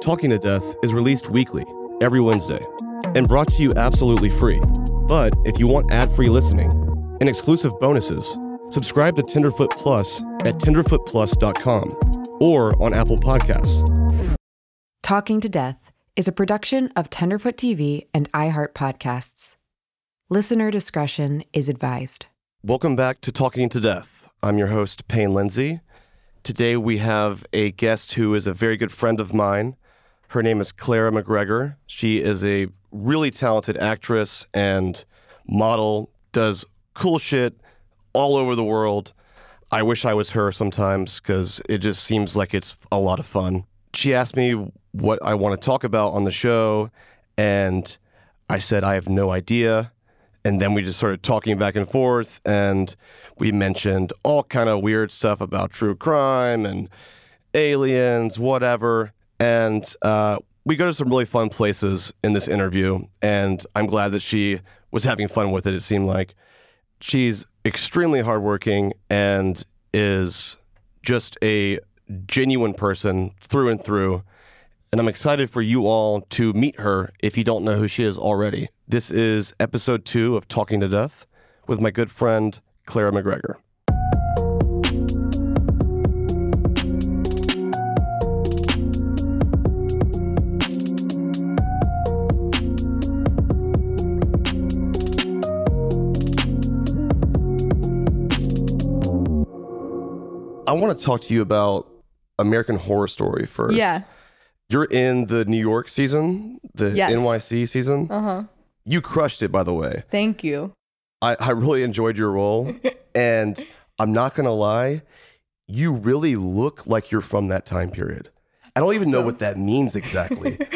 Talking to Death is released weekly, every Wednesday, and brought to you absolutely free. But if you want ad free listening and exclusive bonuses, subscribe to Tenderfoot Plus at tenderfootplus.com or on Apple Podcasts. Talking to Death is a production of Tenderfoot TV and iHeart Podcasts. Listener discretion is advised. Welcome back to Talking to Death. I'm your host, Payne Lindsay. Today we have a guest who is a very good friend of mine. Her name is Clara McGregor. She is a really talented actress and model, does cool shit all over the world. I wish I was her sometimes because it just seems like it's a lot of fun. She asked me what I want to talk about on the show, and I said I have no idea. And then we just started talking back and forth, and we mentioned all kind of weird stuff about true crime and aliens, whatever. And uh, we go to some really fun places in this interview, and I'm glad that she was having fun with it. It seemed like she's extremely hardworking and is just a genuine person through and through. And I'm excited for you all to meet her if you don't know who she is already. This is episode two of Talking to Death with my good friend, Clara McGregor. I want to talk to you about American Horror Story first. Yeah. You're in the New York season, the Yes. NYC season. Uh huh. You crushed it, by the way. Thank you. I, I really enjoyed your role. and I'm not going to lie, you really look like you're from that time period. I don't even know what that means exactly.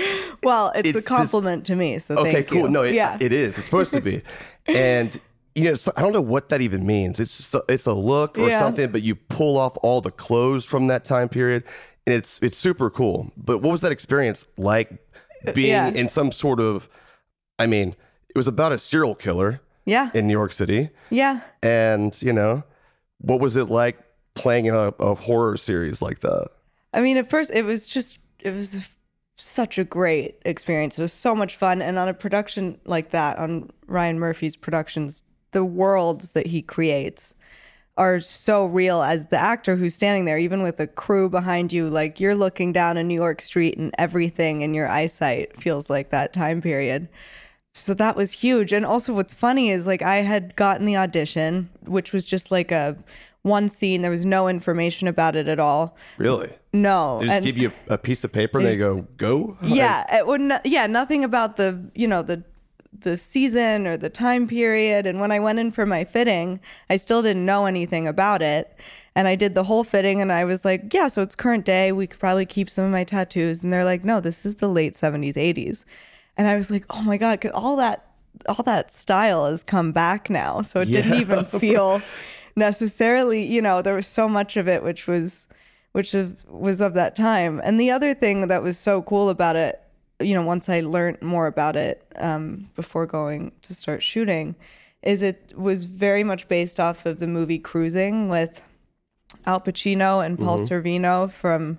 Well, it's, It's a this- compliment to me. So okay, thank cool. you. No, it, yeah. it is. It's supposed to be. And you know, so, I don't know what that even means. It's just a, it's a look or Yeah. something, but you pull off all the clothes from that time period, and it's it's super cool. But what was that experience like being Yeah. in some sort of? I mean, it was about a serial killer yeah. in New York City, yeah. and you know, what was it like playing in a, a horror series like that? I mean, at first it was just it was such a great experience. It was so much fun, and on a production like that, on Ryan Murphy's productions, the worlds that he creates are so real as the actor who's standing there, even with a crew behind you, like you're looking down a New York street and everything in your eyesight feels like that time period. So that was huge. And also, what's funny is like I had gotten the audition, which was just like a one scene. There was no information about it at all. Really? No. They just and- give you a, piece of paper they go, go? yeah, it would not, yeah, nothing about the, you know, the the season or the time period. And when I went in for my fitting, I still didn't know anything about it. And I did the whole fitting and I was like, yeah, so it's current day. We could probably keep some of my tattoos. And they're like, no, this is the late 70s, 80s. And I was like, oh my God, all that all that style has come back now. So it didn't even feel necessarily, you know, there was so much of it which was which is, was of that time. And the other thing that was so cool about it, you know, once I learned more about it um, before going to start shooting, is it was very much based off of the movie Cruising with Al Pacino and Paul Sorvino from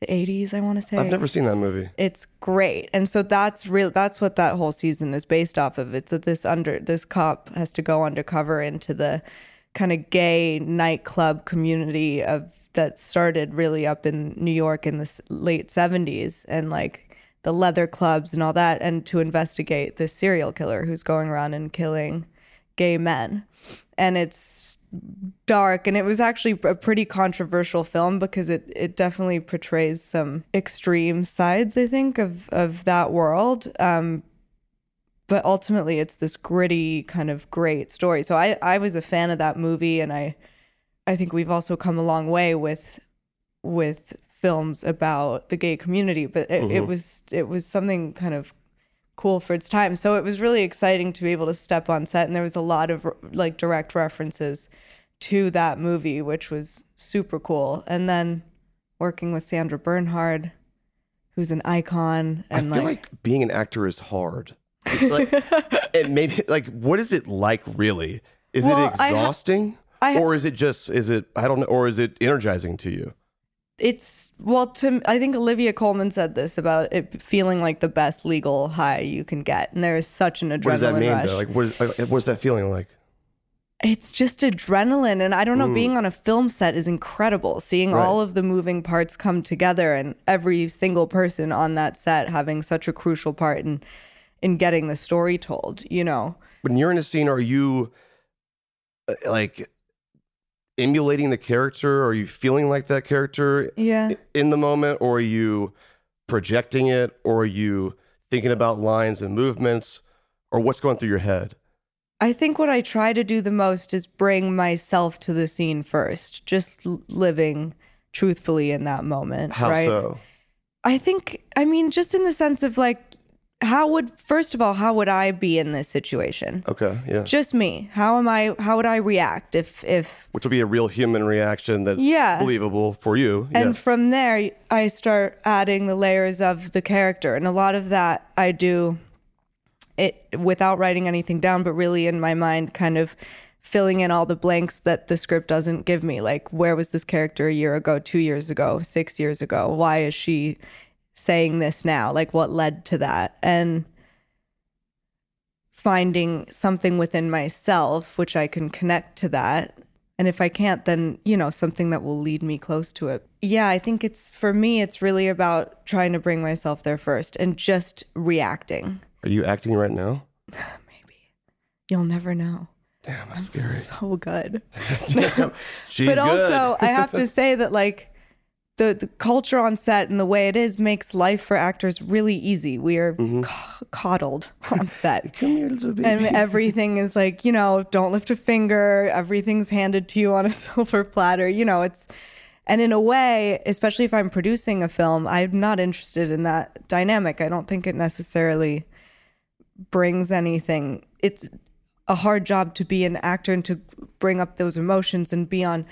the 80s, I want to say. I've never seen that movie. It's great. And so that's real that's what that whole season is based off of. It's that this under this cop has to go undercover into the kind of gay nightclub community of that started really up in New York in the late 70s and like the leather clubs and all that and to investigate this serial killer who's going around and killing gay men. And it's dark and it was actually a pretty controversial film because it it definitely portrays some extreme sides I think of of that world. Um but ultimately it's this gritty kind of great story. So I I was a fan of that movie and I I think we've also come a long way with with films about the gay community, but it, it mm-hmm. was it was something kind of cool for its time. So it was really exciting to be able to step on set and there was a lot of like direct references to that movie, which was super cool. And then working with Sandra Bernhard, who's an icon I and feel like, like being an actor is hard. like, and maybe like what is it like really? Is Well, it I ha- exhausting? I ha- or is it just is it I don't know or is it energizing to you? It's well to I think Olivia Colman said this about it feeling like the best legal high you can get, and there is such an adrenaline What does that mean rush. though? Like what is, what's that feeling like? it's just adrenaline, and I don't know. Being on a film set is incredible. Seeing Mm. Right. all of the moving parts come together, and every single person on that set having such a crucial part in in getting the story told. You know, When you're in a scene, are you uh, like emulating the character? Are you feeling like that character yeah. in the moment, or are you projecting it, or are you thinking about lines and movements, or what's going through your head? I think what I try to do the most is bring myself to the scene first, just living truthfully in that moment. How right? so? I think, I mean, just in the sense of like, how would, first of all, how would I be in this situation? Okay, yeah. Just me. How am I, how would I react if, if, Which will be a real human reaction that's Yeah. believable for you. and yes. from there, I start adding the layers of the character. And a lot of that I do it without writing anything down, but really in my mind, kind of filling in all the blanks that the script doesn't give me. Like, where was this character a year ago, two years ago, six years ago? Why is she saying this now? Like, what led to that? And finding something within myself which I can connect to that. And if I can't, then, you know, something that will lead me close to it. Yeah, I think it's for me, it's really about trying to bring myself there first and just reacting. Are you acting right now? Maybe. You'll never know. Damn, that's scary. So good. Damn, but good. also, I have to say that, like, the, the culture on set and the way it is makes life for actors really easy. We are mm-hmm. c- coddled on set. Come here, little baby. and everything is like you know don't lift a finger everything's handed to you on a silver platter you know it's and in a way especially if i'm producing a film i'm not interested in that dynamic i don't think it necessarily brings anything it's a hard job to be an actor and to bring up those emotions and be on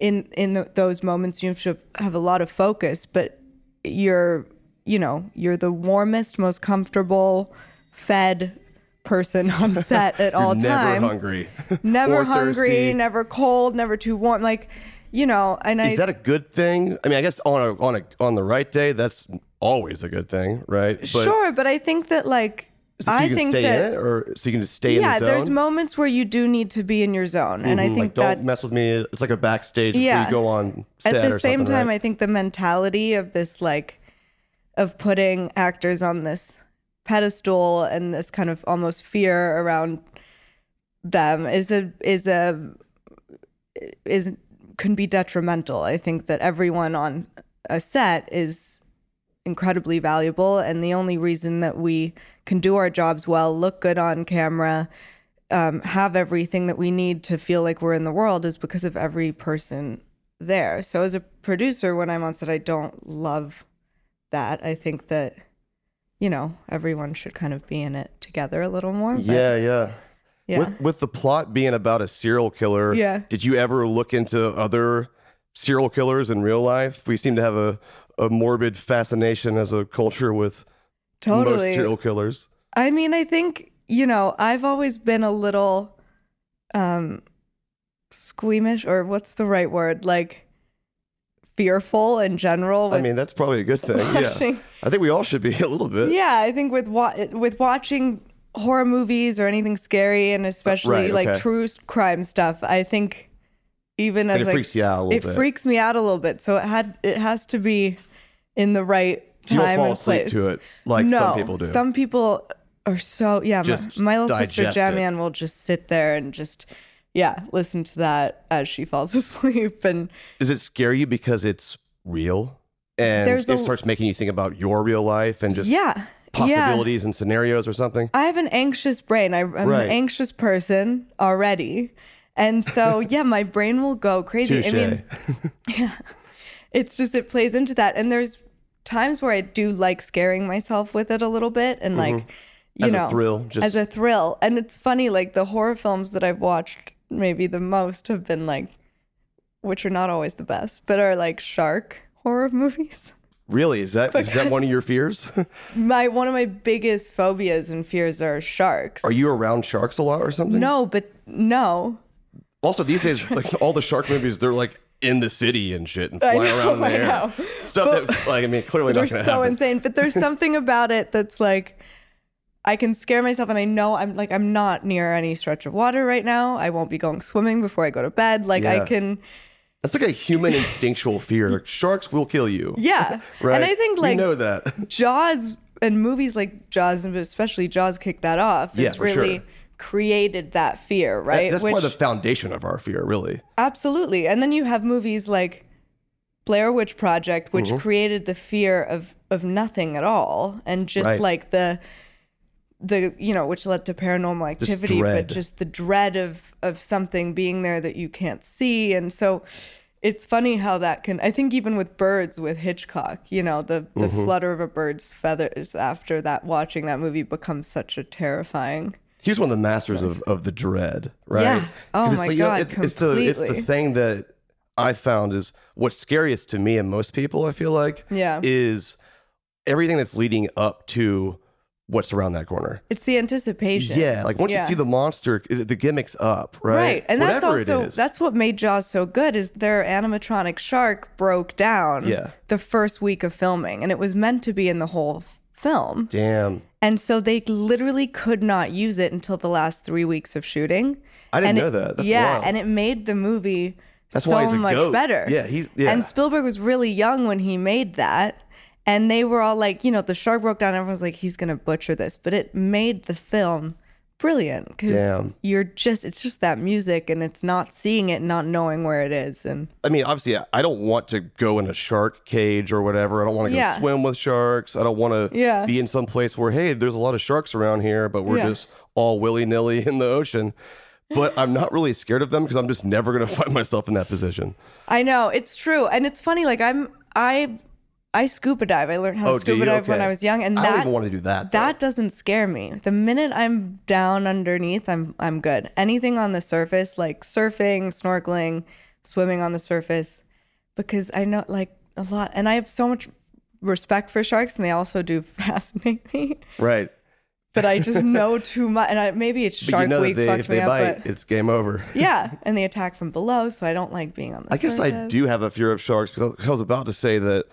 in in the, those moments you have to have a lot of focus but you're you know you're the warmest most comfortable fed person on set at all never times hungry. never hungry thirsty. never cold never too warm like you know and i Is that a good thing? I mean, I guess on a on a on the right day, that's always a good thing, right? But sure but i think that like So, i you can think stay that in it, or so you can just stay yeah in the zone. Yeah, there's moments where you do need to be in your zone and i Mhm, think like, don't mess with me. It's like a backstage Yeah. you go on set at the same time right? i think the mentality of this like of putting actors on this pedestal and this kind of almost fear around them is a is a is can be detrimental i think that everyone on a set is incredibly valuable and the only reason that we can do our jobs well look good on camera um, have everything that we need to feel like we're in the world is because of every person there. So as a producer, when I'm on set, I don't love that. I think that, you know, everyone should kind of be in it together a little more. but- yeah, yeah. Yeah. With with the plot being about a serial killer, Yeah. Did you ever look into other serial killers in real life? We seem to have a a morbid fascination as a culture with most serial killers. I mean, I think, you know, I've always been a little um squeamish or what's the right word? Like fearful in general I mean, that's probably a good thing. Yeah, I think we all should be a little bit. Yeah, I think with wa- with watching horror movies or anything scary and especially Right, like okay. true crime stuff, I think even And as it like, freaks you out a little it bit. freaks me out a little bit. So it had it has to be in the right So you don't time fall and asleep place. to it like no, some people do. Some people are so yeah. Just my, my little sister digest it. Will just sit there and just yeah listen to that as she falls asleep and Does it scare you because it's real? And There's it a- starts making you think about your real life and just yeah yeah. possibilities and scenarios or something? I have an anxious brain. I, I'm Right. an anxious person already. And so, yeah, my brain will go crazy. Touche. I mean, it's just, it plays into that. And there's times where I do like scaring myself with it a little bit and like, you Mm-hmm. As a know, thrill, just- as a thrill. And it's funny, like the horror films that I've watched maybe the most have been like, which are not always the best, but are like shark horror movies. really? Is that is that one of your fears? My one of my biggest phobias and fears are sharks. Are you around sharks a lot or something? No, but no. Also, these days, like all the shark movies, they're like in the city and shit and fly know, around in the I air. know. Stuff But- that's like, I mean, clearly not going to so happen. insane. But there's something about it that's like I can scare myself and I know I'm like I'm not near any stretch of water right now. I won't be going swimming before I go to bed. Like Yeah. I can That's like a human instinctual fear. Sharks will kill you. Yeah. Right. And I think like we know that. Jaws and movies like Jaws and especially Jaws kicked that off. Yeah, It's for really sure. Created that fear, right? That's probably the foundation of our fear, really. Absolutely. And then you have movies like Blair Witch Project, which Mm-hmm. created the fear of of nothing at all, and just Right. like the the you know which led to paranormal activity but just the dread of of something being there that you can't see and so it's funny how that can i think even with birds with hitchcock you know the the Mm-hmm. flutter of a bird's feathers after that watching that movie becomes such a terrifying He's one of the masters of, of the dread, right? Yeah. Oh my like, you know, God, it's, it's the it's the thing that I found is what's scariest to me and most people. I feel like, Yeah. is everything that's leading up to what's around that corner. it's the anticipation Yeah, like once Yeah. you see the monster, the gimmick's up, right? Right. And that's also that's what made Jaws so good is their animatronic shark broke down Yeah. the first week of filming and it was meant to be in the whole film. damn. And so they literally could not use it until the last 3 weeks of shooting. I didn't And know it- that. That's yeah, wild. and it made the movie That's so why he's a much goat. better. Yeah, he's- yeah. And Spielberg was really young when he made that. And they were all like, you know, the shark broke down. Everyone's like, he's going to butcher this. But it made the film brilliant because you're just, it's just that music and it's not seeing it, not knowing where it is. And I mean, obviously, I don't want to go in a shark cage or whatever. I don't want to go Yeah. swim with sharks. I don't want to Yeah. be in some place where, hey, there's a lot of sharks around here, but we're Yeah. just all willy nilly in the ocean. But I'm not really scared of them because I'm just never going to find myself in that position. I know it's true. And it's funny, like, I'm, I, I scuba dive. I learned how to Oh, scuba dive when I was young, and I don't that even want to do that. though. That doesn't scare me. The minute I'm down underneath, I'm I'm good. Anything on the surface, like surfing, snorkeling, swimming on the surface, because I know like a lot, and I have so much respect for sharks, and they also do fascinate me. right. But I just know too much, and I, maybe it's But Shark you know Week they, fucked if me they up, bite, it's game over. yeah, and they attack from below, so I don't like being on the. I guess I do have a fear of sharks because I was about to say that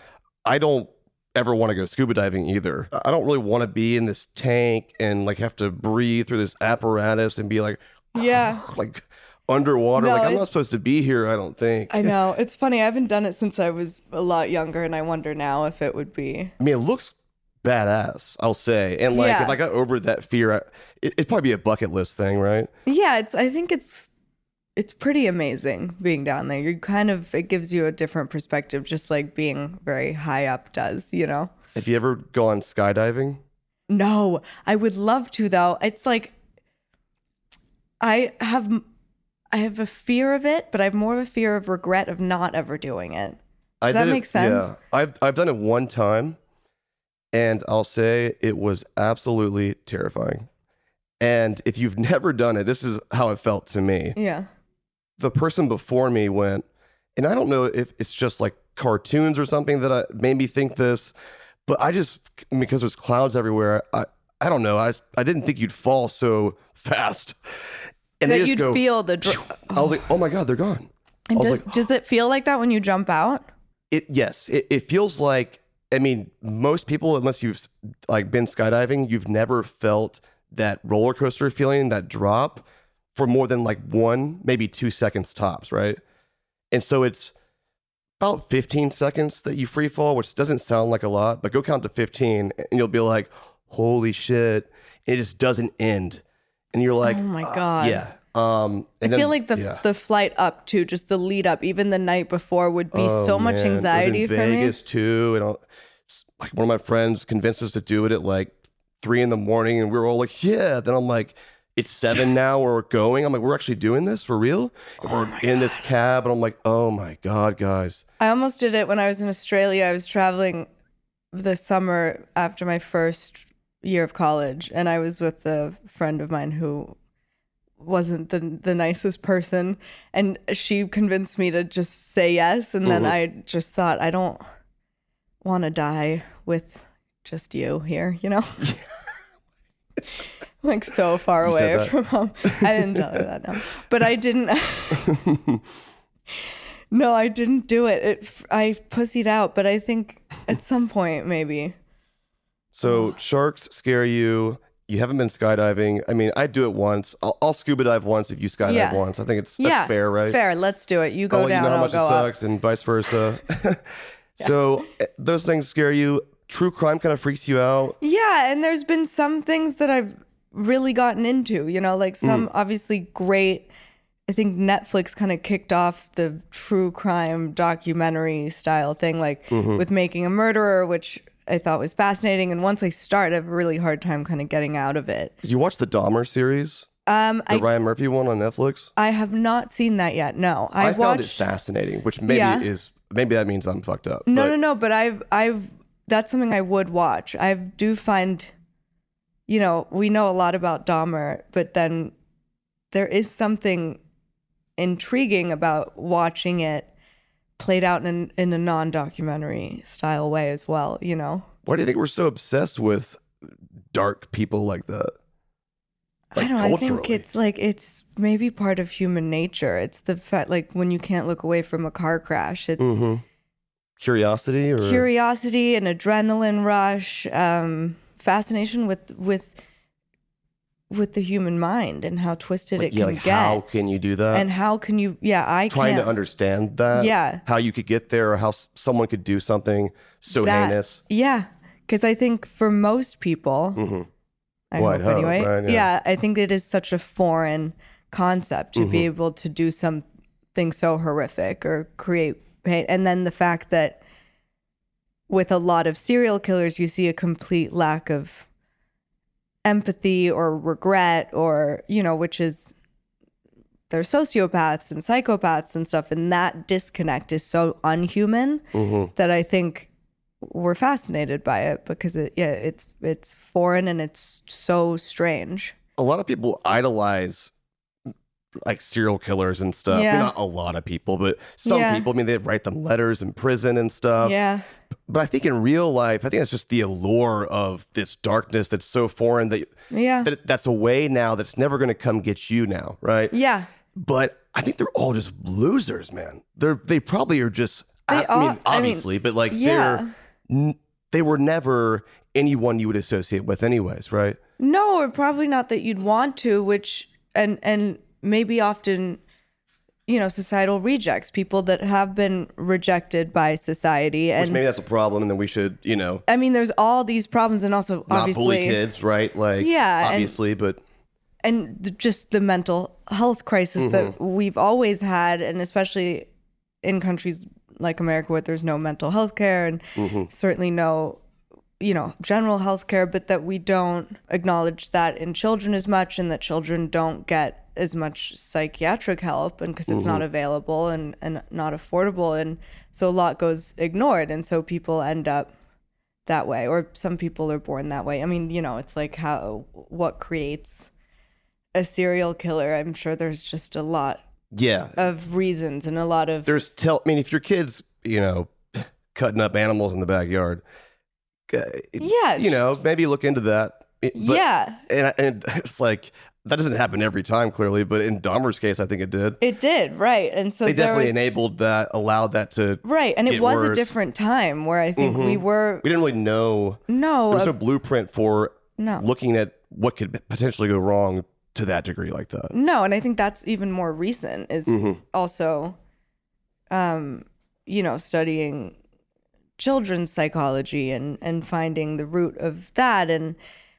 I don't ever want to go scuba diving either. I don't really want to be in this tank and like have to breathe through this apparatus and be like, Yeah. like underwater. No, like I'm not supposed to be here. I don't think. I know it's funny. I haven't done it since I was a lot younger, and I wonder now if it would be. I mean, it looks badass. I'll say, and like if I got over that fear, I, it, it'd probably be a bucket list thing, right? Yeah, it's. I think it's. It's pretty amazing being down there. You kind of it gives you a different perspective, just like being very high up does. You know. Have you ever gone skydiving? No, I would love to though. It's like I have I have a fear of it, but I have more of a fear of regret of not ever doing it. I Does that did it- make sense? Yeah, I've I've done it one time, and I'll say it was absolutely terrifying. And if you've never done it, this is how it felt to me. Yeah. The person before me went, and I don't know if it's just like cartoons or something that I, made me think this, but I just because there's clouds everywhere. I I don't know. I I didn't think you'd fall so fast. And that you'd go, feel the. Dr- I was oh. like, oh my god, they're gone. And does, like, does it feel like that when you jump out? It yes, it, it feels like I mean most people unless you've like been skydiving, you've never felt that roller coaster feeling, that drop for more than like one, maybe two seconds tops, right? And so it's about 15 seconds that you free fall, which doesn't sound like a lot, but go count to 15 and you'll be like, holy shit. And it just doesn't end. And you're like, Oh my uh, God. yeah. Um, I then- feel like the yeah. the flight up to just the lead up, even the night before, would be Oh, so much man. Was anxiety for Vegas too, and I'll, like one of my friends convinced us to do it at like three in the morning, and we were all like, "Yeah." Then I'm like, "It's seven now. Where we're going." I'm like, "We're actually doing this for real?" And Oh we're in this cab, and I'm like, "Oh my god, guys!" I almost did it when I was in Australia. I was traveling the summer after my first year of college, and I was with a friend of mine who wasn't the the nicest person, and she convinced me to just say yes, and then Mhm. I just thought I don't want to die with just you here, you know. like so far You away from home. I didn't tell her that, no. But I didn't. no, I didn't do it. it. I pussied out, but I think at some point maybe. So sharks scare you. You haven't been skydiving. I mean, I do it once. I'll, I'll scuba dive once if you skydive Yeah. once. I think it's that's yeah, fair, right? Fair. Let's do it. You go I'll let down. you know how I'll much it go up. sucks, and vice versa. so eh, those things scare you. True crime kind of freaks you out. Yeah, and there's been some things that I've really gotten into, you know, like some obviously great I think Netflix kind of kicked off the true crime documentary style thing like with making a murderer, which I thought was fascinating and once I start I have a really hard time kind of getting out of it. Did you watch the Dahmer series, Um the I Ryan Murphy one on Netflix? I have not seen that yet. No. I, I, found it fascinating, which maybe Yeah. is maybe that means I'm fucked up. No, but no, no. But I've, I've, that's something I would watch. I do find, you know, we know a lot about Dahmer, but then there is something intriguing about watching it played out in, in a non documentary style way as well, you know? Why do you think we're so obsessed with dark people like that? I don't know. I think it's like, it's maybe part of human nature. It's the fact, like, when you can't look away from a car crash, it's, Mhm. Curiosity or curiosity and adrenaline rush um fascination with with with the human mind and how twisted like, it yeah, can like get how can you do that? and how can you yeah i trying can't to understand that. Yeah. How you could get there or how s- someone could do something so That- heinous. yeah because i think for most people Mhm. i I'd hope hope, anyway right? Yeah. yeah. i think it is such a foreign concept to Mm-hmm. be able to do something so horrific or create pain and then the fact that with a lot of serial killers you see a complete lack of empathy or regret or you know which is they're sociopaths and psychopaths and stuff and that disconnect is so unhuman Mhm. that i think we're fascinated by it because it yeah it's it's foreign and it's so strange a lot of people idolize like serial killers and stuff. Yeah. not a lot of people, but some Yeah. people. I mean, they write them letters in prison and stuff. yeah But I think in real life, I think it's just the allure of this darkness that's so foreign that, yeah that that's a way now that's never going to come get you now, right? yeah But I think they're all just losers, man. They're they probably are just. They I, I mean, are- I mean, obviously, but like yeah. they're they were never anyone you would associate with, anyways, right? No, or probably not that you'd want to, which and and maybe often you know, societal rejects, people that have been rejected by society Which and maybe that's a problem, and then we should, you know, I mean there's all these problems and also not obviously bully kids, right? Like, Yeah, and- obviously, but and just the mental health crisis that mm-hmm. we've always had and especially in countries like America where there's no mental health care and mm-hmm. certainly no you know general health care but that we don't acknowledge that in children as much and that children don't get as much psychiatric help and because it's not mm-hmm. available and, and not affordable. And so a lot goes ignored. And so people end up that way or some people are born that way. I mean you know it's like how what creates a serial killer i'm sure there's just a lot yeah, of reasons and a lot of there's tell. I mean, if your kids, you know, cutting up animals in the backyard, Yeah, you know, maybe look into that. But- yeah and and it's like that doesn't happen every time, clearly, but in Dahmer's case, I think it did. it did right and so They definitely was, enabled that, allowed that to. right and it was a worse. Mm-hmm. different time where i think we were We didn't really know. no There was uh, no blueprint for no looking at what could potentially go wrong to that degree, like that. No, and I think that's even more recent is Mm-hmm. also um, you know, studying children's psychology and and finding the root of that and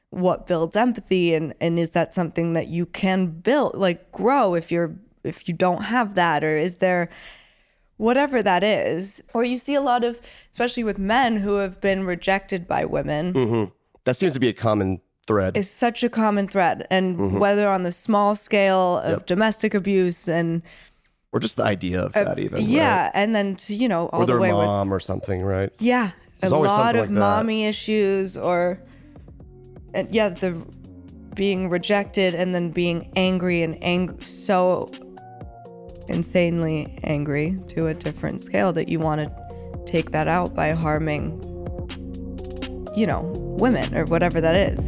what builds empathy and and is that something that you can build like grow if you're if you don't have that or is there whatever that is or you see a lot of especially with men who have been rejected by women hmm That seems to be a common thread. is such a common thread and whether on the small scale of Mm-hmm. Yep. domestic abuse and or just the idea of that, even. yeah right? and then to, you know all Or the their way with mom or something, right? Yeah, There's a lot of like that. mommy issues or and yeah, the being rejected and then being angry and ang- so insanely angry to a different scale that you want to take that out by harming you know, women or whatever that is.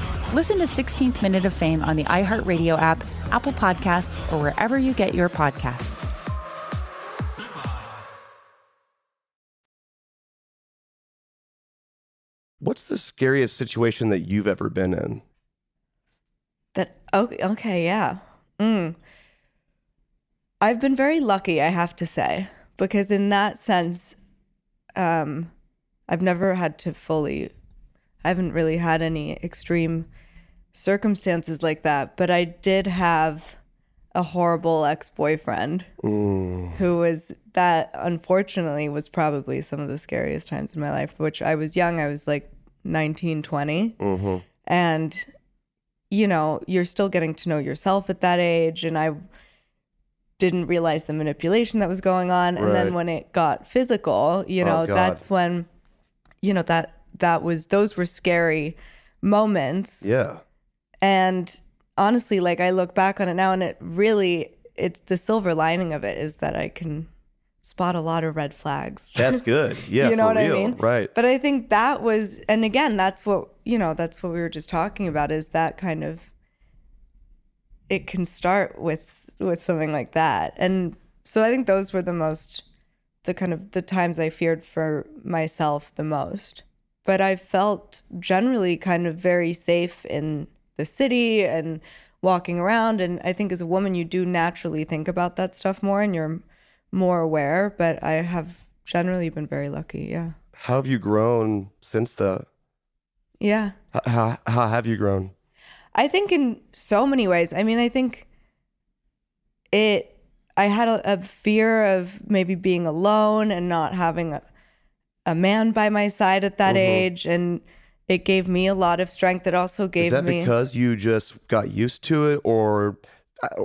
Listen to 16th Minute of Fame on the iHeartRadio app, Apple Podcasts, or wherever you get your podcasts. What's the scariest situation that you've ever been in? That okay, okay, yeah. Mm. I've been very lucky, I have to say, because in that sense, um, I've never had to fully. I haven't really had any extreme circumstances like that, but I did have a horrible ex-boyfriend who was that unfortunately was probably some of the scariest times in my life which i was young i was like 19 20 Mm-hmm. and you know you're still getting to know yourself at that age and i didn't realize the manipulation that was going on and then when it got physical you Oh, know God. that's when you know that that was those were scary moments Yeah. and honestly like i look back on it now and it really it's the silver lining of it is that i can spot a lot of red flags That's good. Yeah. you know what real. I mean? Right. But I think that was, and again, that's what you know. That's what we were just talking about. Is that kind of it can start with with something like that, and so I think those were the most, the kind of the times I feared for myself the most. But I felt generally kind of very safe in the city and walking around, and I think as a woman, you do naturally think about that stuff more, and you're more aware. But I have generally been very lucky. Yeah. How have you grown since the? Yeah. How, how, how have you grown? I think in so many ways. I mean, I think it, I had a, a fear of maybe being alone and not having a, a man by my side at that Mhm. age. And it gave me a lot of strength. It also gave me. Is that me. because you just got used to it, or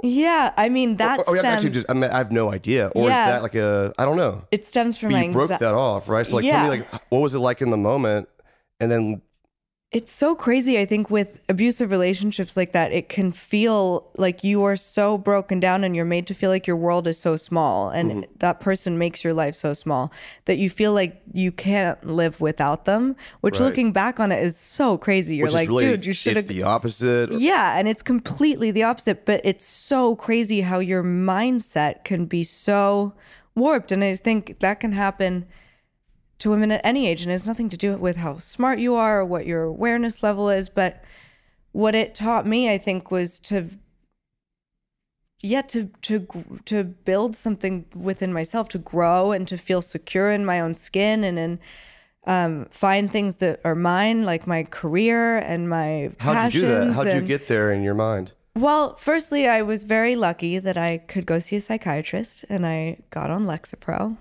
Yeah, I mean that or, or stems. actually, just I, mean, I have no idea. Or Yeah. is that like a I don't know. it stems from But you broke that off, right? So like, tell me like, what was it like in the moment? And then It's so crazy. I think with abusive relationships like that, it can feel like you are so broken down and you're made to feel like your world is so small and Mm-hmm. that person makes your life so small that you feel like you can't live without them, which Right. looking back on it is so crazy. You're which like, really, dude, you should it's have the opposite. Yeah, and it's completely the opposite, but it's so crazy how your mindset can be so warped. And I think that can happen to women at any age. And it has nothing to do with how smart you are or what your awareness level is. But what it taught me, I think, was to yeah to to to build something within myself to grow and to feel secure in my own skin and in um, find things that are mine like my career and my How'd you do that? How'd you get there in your mind? well, firstly, I was very lucky that I could go see a psychiatrist, and I got on Lexapro.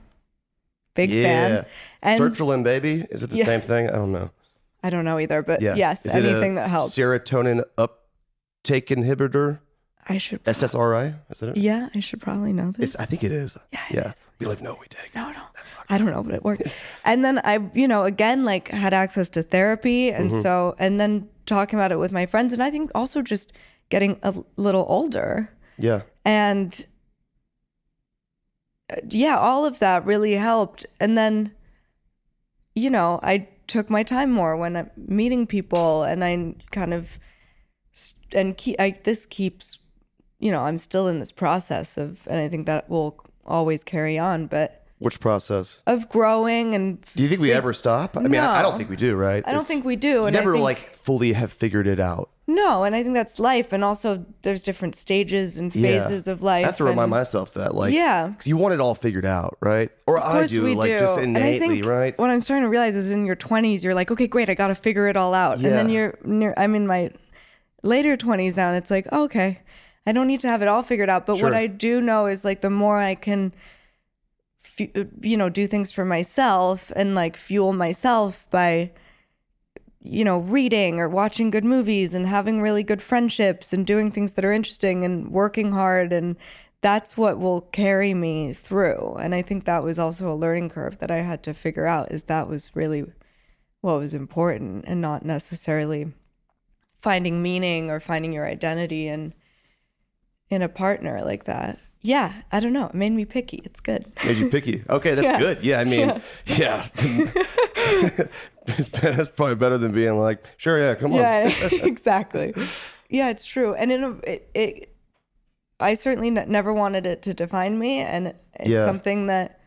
Big yeah. fan. And Sertraline, baby. Is it the Yeah. same thing? I don't know. I don't know either, but Yeah. yes, Is anything that helps. Serotonin uptake inhibitor. I should. SSRI. Is it? Yeah, I should probably know this. It's, I think it is. Yeah, it yeah. is. We live no, we take. no, no. I don't know, but it worked. and then I, you know, again, like had access to therapy, and Mm-hmm. so, and then talking about it with my friends, and I think also just getting a little older. Yeah. and yeah all of that really helped and then you know i took my time more when i'm meeting people and i kind of and keep I, this keeps you know i'm still in this process of and i think that will always carry on but Which process? of growing and Do you think we ever stop? I mean, I, I don't think we do, right? I don't It's- think we do, and I never think- like fully have figured it out. No and i think that's life and also there's different stages and Yeah. phases of life I have to remind and- myself that, like, Yeah. because you want it all figured out, right? Or Of I do, we like do. just innately, think right? What I'm starting to realize is in your 20s, you're like, okay, great, I got to figure it all out. And then you're, near, I'm in my later 20s now, and it's like, oh, okay, I don't need to have it all figured out. But what I do know is like the more I can, fu- you know, do things for myself and like fuel myself by, you know, reading or watching good movies and having really good friendships and doing things that are interesting and working hard and that's what will carry me through. And I think that was also a learning curve that I had to figure out is that was really what was important and not necessarily finding meaning or finding your identity in in a partner like that. Yeah, I don't know. It made me picky. It's good. Made you picky. Okay, that's Yeah. good. Yeah, I mean, yeah. It's- that's probably better than being like, sure, yeah, come on. Yeah, exactly. Yeah, it's true. And in a, it, it, I certainly n- never wanted it to define me, and it's Yeah. something that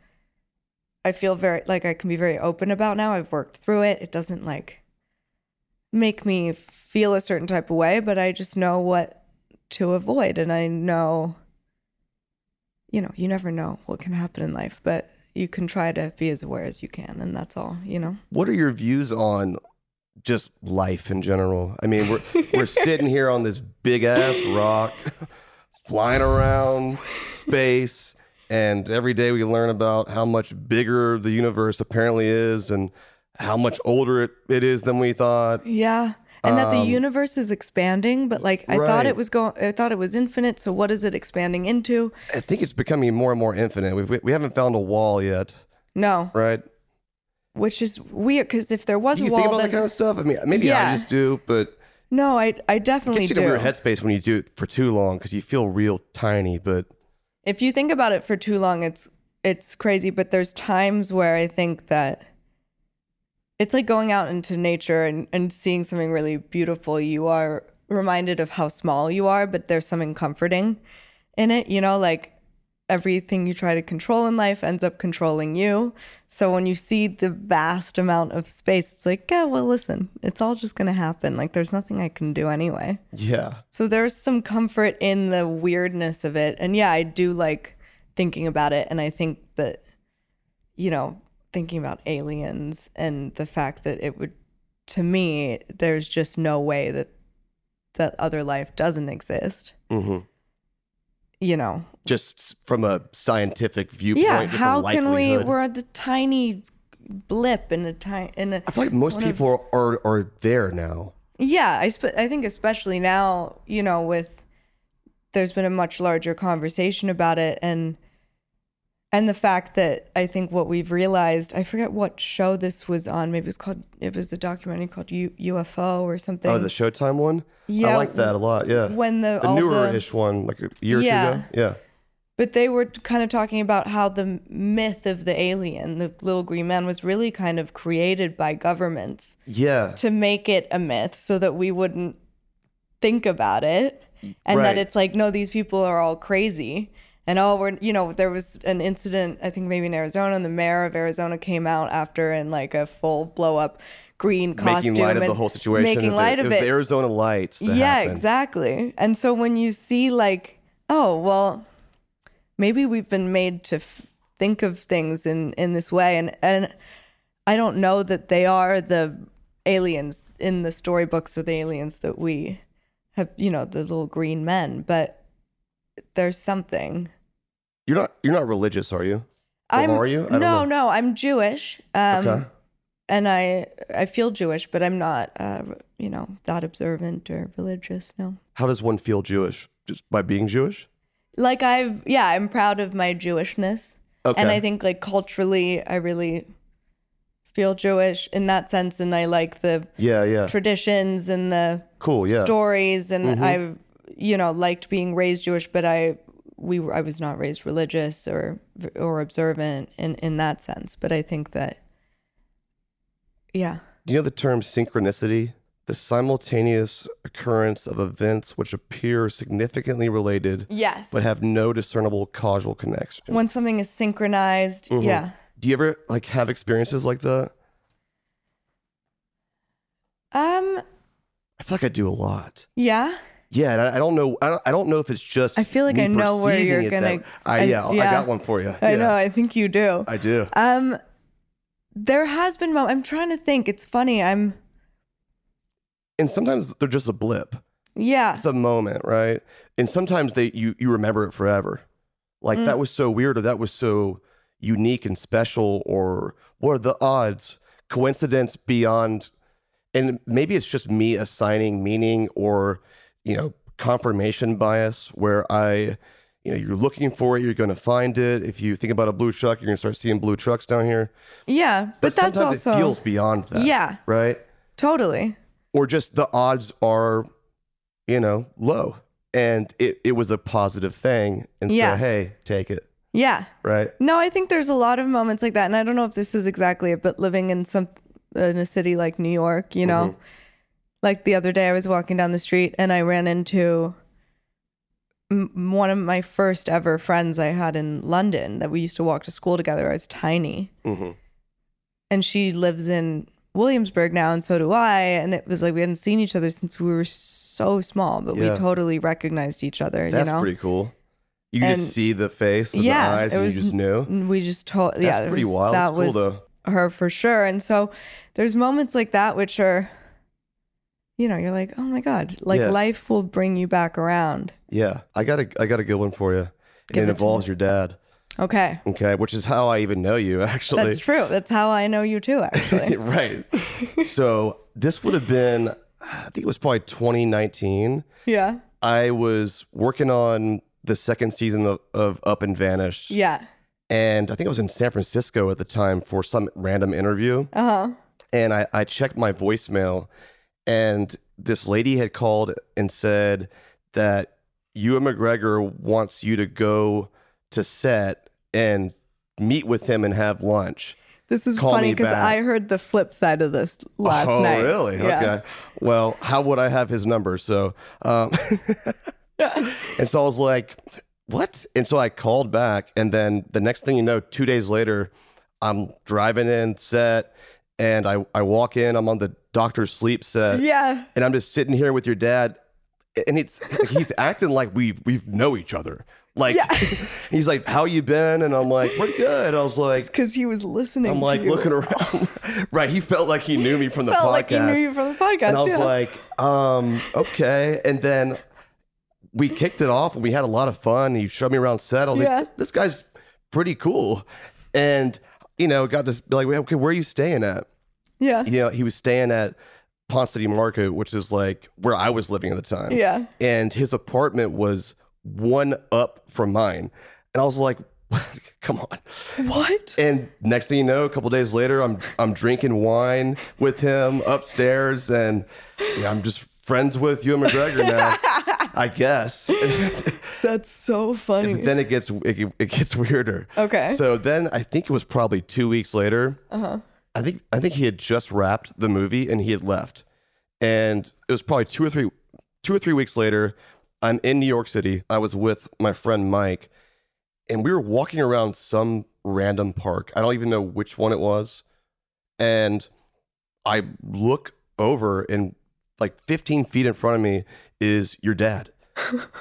I feel very like I can be very open about now. I've worked through it. It doesn't like make me feel a certain type of way, but I just know what to avoid, and I know, you know, you never know what can happen in life, but you can try to be as aware as you can, and that's all. You know. What are your views on just life in general? I mean, we're we're sitting here on this big ass rock, flying around space, and every day we learn about how much bigger the universe apparently is, and how much older it, it is than we thought. Yeah. And that the Um, universe is expanding, but like I thought it was going I thought it was infinite, so what is it expanding into? I think it's becoming more and more infinite. We've, we haven't found a wall yet, No. right? Which is weird cuz if there was Do a you wall think about then that kind of stuff? I mean, maybe I just do, but No, I I it definitely gets you in do. weird headspace when you do it for too long because you feel real tiny. But If you think about it for too long, it's it's crazy, but there's times where I think that it's like going out into nature and, and seeing something really beautiful. You are reminded of how small you are, but there's something comforting in it. You know, like everything you try to control in life ends up controlling you. So when you see the vast amount of space, it's like, yeah, well, listen, it's all just going to happen. Like there's nothing I can do anyway. yeah, So there's some comfort in the weirdness of it. And yeah, I do like thinking about it. And I think that, you know, thinking about aliens and the fact that it would, to me, there's just no way that that other life doesn't exist. hmm You know, just from a scientific viewpoint. yeah. How can we? We're at the tiny blip in a time in a. I feel like most one of- people are are there now. Yeah, I sp- I think especially now, you know, with there's been a much larger conversation about it and and the fact that I think what we've realized, I forget what show this was on. Maybe it was called, it was a documentary called U- UFO or something. Oh, the Showtime one. Yeah, I like that a lot. Yeah, when the, the all newer the, ish one, like a year Yeah. or two ago. Yeah, But they were kind of talking about how the myth of the alien, the little green man, was really kind of created by governments yeah, to make it a myth so that we wouldn't think about it. And that it's like, no, these people are all crazy. And oh, we're, you know, there was an incident, I think maybe in Arizona, and the mayor of Arizona came out after in like a full blow up green costume. making light of the whole situation. Making the- light of it. the Arizona lights. That yeah, exactly. And so when you see like, oh, well, maybe we've been made to f- think of things in in this way, and and I don't know that they are the aliens in the storybooks of the aliens that we have, you know, the little green men, but there's something. You're not you're not religious, are you? Or I'm are you? I no, know. no, I'm Jewish. Um, Okay. And I I feel Jewish, but I'm not, uh, you know, that observant or religious. No. How does one feel Jewish? Just by being Jewish? like I've yeah, I'm proud of my Jewishness. Okay. And I think like culturally I really feel Jewish in that sense and I like the Yeah, yeah. traditions and the Cool, yeah. stories and Mhm. I've you know liked being raised Jewish but I we were- I was not raised religious or or observant in in that sense but I think that yeah Do you know the term synchronicity? The simultaneous occurrence of events which appear significantly related yes but have no discernible causal connection. when something is synchronized Mhm. yeah Do you ever like have experiences like that? um I feel like I do a lot. yeah Yeah, and I, I don't know. I don't, I don't know if it's just. I feel like I know where you're gonna- that- I, I- yeah, I got one for you. I Yeah, know I think you do I do. Um, there has been. I'm trying to think. It's funny. I'm. And sometimes they're just a blip. Yeah. It's a moment, right? And sometimes they you you remember it forever. Like Mm. that was so weird, or that was so unique and special, or what are the odds? Coincidence beyond, and maybe it's just me assigning meaning or you know confirmation bias, where I. You know, you're looking for it, you're going to find it. If you think about a blue truck, you're going to start seeing blue trucks down here. yeah, But, but, that's sometimes also it feels beyond that. Yeah. Right. totally. Or just the odds are, you know, low. And it, it was a positive thing. And Yeah. so, hey, take it. Yeah. Right. No, I think there's a lot of moments like that, and I don't know if this is exactly it, but living in some in a city like New York, you know, mm-hmm. Like the other day I was walking down the street and I ran into m- one of my first ever friends I had in London that we used to walk to school together. I was tiny. hmm and she lives in Williamsburg now, and so do I. And it was like we hadn't seen each other since we were so small, but Yeah. we totally recognized each other. That's you know, pretty cool. You And- just see the face, and yeah, the eyes, it and was you just knew. we just told. yeah, pretty was- wild. That cool, was her for sure. And so there's moments like that which are, you know, you're like, oh my god, like Yeah. life will bring you back around. Yeah. I got a, I got a good one for you. And it it involves your dad. Okay, Okay. Which is how I even know you, actually. that's true. That's how I know you too. Actually, right. so this would have been, I think it was probably 2019. yeah, I was working on the second season of, of Up and Vanished. yeah, And I think I was in San Francisco at the time for some random interview. uh huh, And I, I checked my voicemail, and this lady had called and said that Ewan McGregor wants you to go to set and meet with him and have lunch. This is Call funny because. I heard the flip side of this last oh, night. Oh, really? Yeah. Okay. Well, how would I have his number? So, um, and so I was like, what? And so I called back. And then the next thing you know, two days later, I'm driving in set and I, I walk in, I'm on the doctor's Sleep set. Yeah. And I'm just sitting here with your dad. And it's he's acting like we we know each other. Like Yeah. he's like, "How you been?" And I'm like, "Pretty good." I was like, Because he was listening. I'm like looking around. right. He felt like he knew me from the Felt podcast. like he knew you from the podcast. and I was yeah. like, um, okay. And then we kicked it off and we had a lot of fun. He showed me around set. I was Yeah. like, this guy's pretty cool. And, you know, got to be like, okay, where are you staying at? yeah. You know, he was staying at Ponce City Market, which is like where I was living at the time. Yeah. And his apartment was one up from mine. And I was like, come on. What? And next thing you know, a couple days later, I'm I'm drinking wine with him upstairs, and yeah, I'm just friends with Ewan McGregor now. I guess. That's so funny. But then it gets it, it gets weirder. Okay. So then I think it was probably two weeks later. Uh-huh. I think I think he had just wrapped the movie and he had left, and it was probably two or three two or three weeks later. I'm in New York City. I was with my friend Mike, and we were walking around some random park. I don't even know which one it was, and I look over and like 15 feet in front of me is your dad.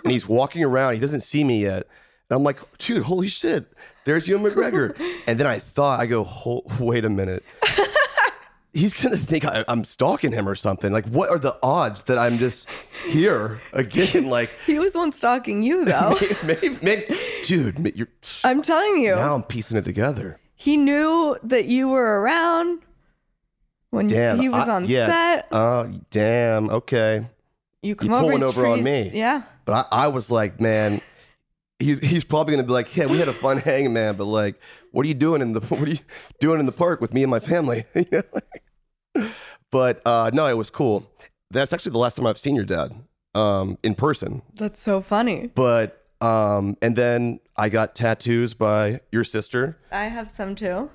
and he's walking around. He doesn't see me yet. And I'm like, dude, holy shit, there's Ewan McGregor. and then I thought, I go, wait a minute. He's going to think I, I'm stalking him or something. Like, what are the odds that I'm just here again? Like, he was the one stalking you, though. maybe, maybe, dude, you're, I'm telling you. now I'm piecing it together. He knew that you were around when Damn. he was I- on yeah. set. Oh, damn. Okay. You come over, pulling over on me. Yeah. But I, I was like, man, he's he's probably gonna be like, yeah, we had a fun hang, man. But like, what are you doing in the what are you doing in the park with me and my family? You know, like- but uh, no, it was cool. That's actually the last time I've seen your dad um, in person. That's so funny. But um, and then I got tattoos by your sister. I have some too.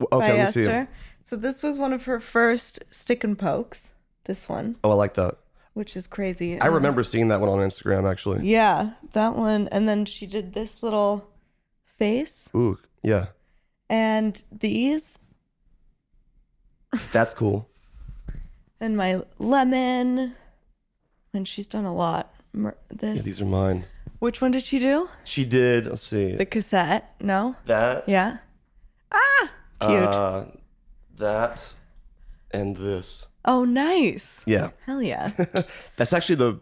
W- Okay, by let me see. Esther. So this was one of her first stick and pokes. This one, Oh, I like that. Which is crazy. I Uh, remember seeing that one on Instagram actually. Yeah, that one. And then she did this little face Ooh, yeah, and these that's cool. and my lemon. And she's done a lot. This. Yeah, these are mine. Which one did she do? She did. Let's see The cassette? No. that. Yeah. Ah, cute. Uh, that and this. Oh, nice. Yeah, Hell yeah. that's actually the.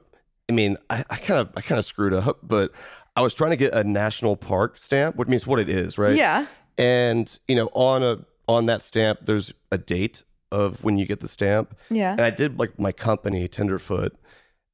I mean, I kind of I kind of screwed up, but I was trying to get a national park stamp, which means what it is, right? Yeah. And you know, on a on that stamp, there's a date of when you get the stamp. Yeah. And I did like my company, Tenderfoot,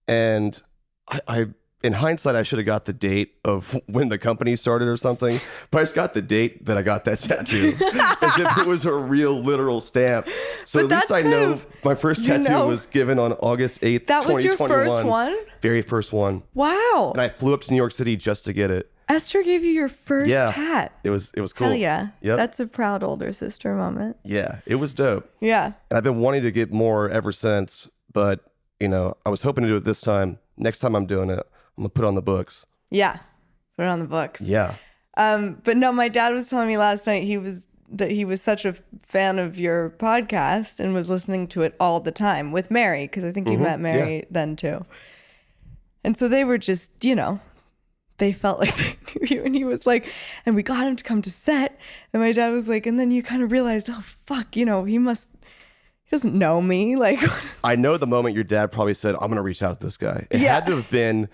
and I, I in hindsight, I should have got the date of when the company started or something, but I just got the date that I got that tattoo, as if it was a real literal stamp. So But at least I know of- my first tattoo know- was given on August eighth. That was your first 2021. one? Very first one, Wow. and I flew up to New York City just to get it. Esther gave you your first Yeah. tat. It was it was cool. Hell yeah. Yep. That's a proud older sister moment. yeah, it was dope. Yeah. And I've been wanting to get more ever since, but you know, I was hoping to do it this time. Next time I'm doing it, I'm gonna put on the books. Yeah. Put it on the books. Yeah. Um, but no, my dad was telling me last night he was that he was such a fan of your podcast and was listening to it all the time with Mary because I think you met Mary then too. And so they were just, you know, they felt like they knew you, and he was like, and we got him to come to set, and my dad was like, and then you kind of realized, oh fuck, you know, he must, he doesn't know me, like, I know the moment your dad probably said, I'm gonna reach out to this guy. It Yeah. had to have been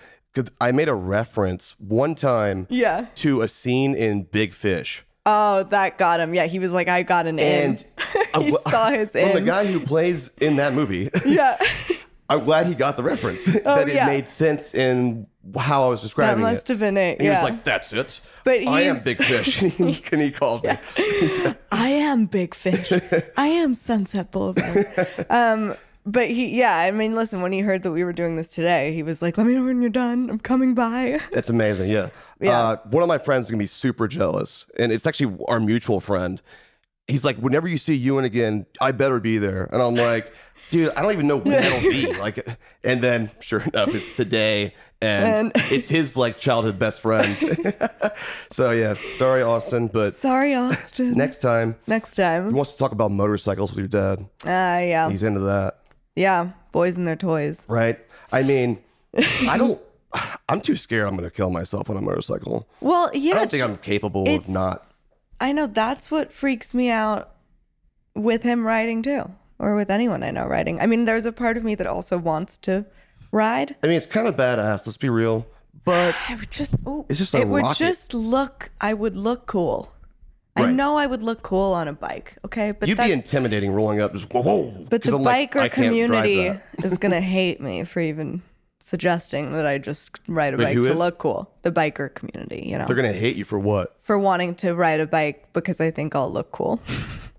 I made a reference one time yeah. to a scene in Big Fish. Oh, that got him. Yeah, he was like, I got an And in. he I'm- saw his from the guy who plays in that movie. yeah. I'm glad he got the reference. that it yeah. made sense in how I was describing it. That must it. have been it. He was like, "That's it. But I am Big Fish." and he called me. I am Big Fish. I am Sunset Boulevard. um, but he, yeah, I mean, listen, when he heard that we were doing this today, he was like, let me know when you're done. I'm coming by. That's amazing. Yeah. Yeah. Uh, one of my friends is gonna be super jealous, and it's actually our mutual friend. He's like, whenever you see Ewan again, I better be there. And I'm like, dude, I don't even know when that'll be. Like, and then sure enough, it's today, and, And- it's his like childhood best friend. so yeah, sorry, Austin, but Sorry, Austin. next time Next time, he wants to talk about motorcycles with your dad. Ah, yeah. He's into that, Yeah. Boys and their toys. right? I mean, I don't. I'm too scared. I'm gonna kill myself on a motorcycle. Well, yeah. I don't think I'm capable of not. I know that's what freaks me out with him riding too, or with anyone I know riding. I mean, there's a part of me that also wants to ride. I mean, it's kind of badass. Let's be real, but I would just, ooh, It's just a it would rocket. just look. I would look cool. I know I would look cool on a bike. Okay, but you'd be intimidating rolling up. Just whoa, whoa. but the I'm biker I community is gonna hate me for even suggesting that I just ride a Wait, bike to is? look cool. The biker community, you know, They're gonna hate you for what? for wanting to ride a bike because I think I'll look cool.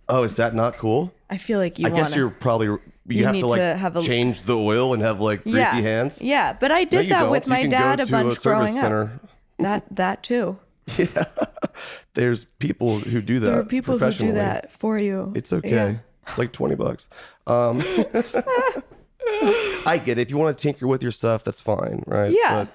Oh, is that not cool? I feel like you I want guess you're probably you, have to like to have a- change the oil and have like greasy yeah, hands. Yeah, but I did you that don't. with You my dad a bunch growing up. center. That that too. There's people who do that. There are people who do that for you. It's okay. Yeah. It's like 20 bucks. Um, I get it. If you want to tinker with your stuff, that's fine, right? Yeah.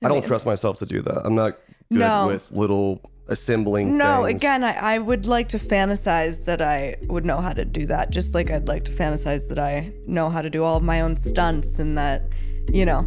But I don't trust myself to do that. I'm not good No. with little assembling No, things. again, I, I would like to fantasize that I would know how to do that, just like I'd like to fantasize that I know how to do all of my own stunts and that, you know.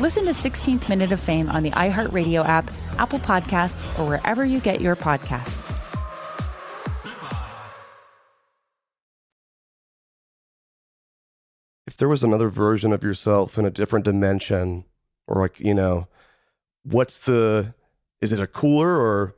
Listen to 16th Minute of Fame on the iHeartRadio app, Apple Podcasts, or wherever you get your podcasts. if there was another version of yourself in a different dimension, or like, you know, what's the, is it a cooler or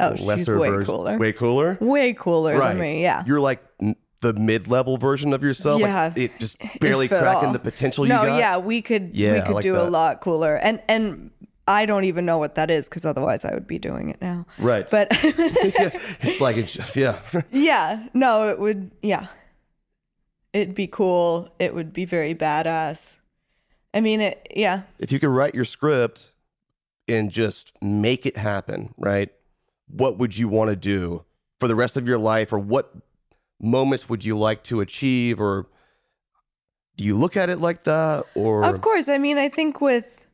Oh, a she's way version? cooler. Way cooler? Way cooler right. than me, yeah. You're like n- the mid level version of yourself. Yeah. Like it just barely cracking the potential no, you got. No, yeah, we could Yeah, we could like do a lot cooler. And and I don't even know what that is because otherwise I would be doing it now. Right. But yeah. It's like, it's, yeah. yeah, no, it would yeah. It'd be cool. It would be very badass. I mean it yeah. if you could write your script and just make it happen, right? What would you want to do for the rest of your life, or what moments would you like to achieve, or do you look at it like that, or Of course. I mean, I think with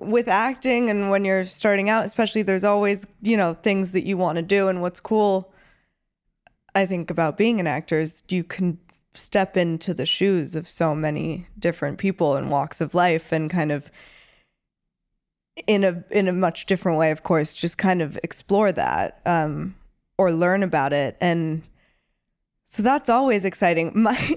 with acting and when you're starting out, especially there's always, you know, things that you want to do and what's cool I think about being an actor is you can step into the shoes of so many different people and walks of life and kind of in a in a much different way of course just kind of explore that um or learn about it. And so that's always exciting. My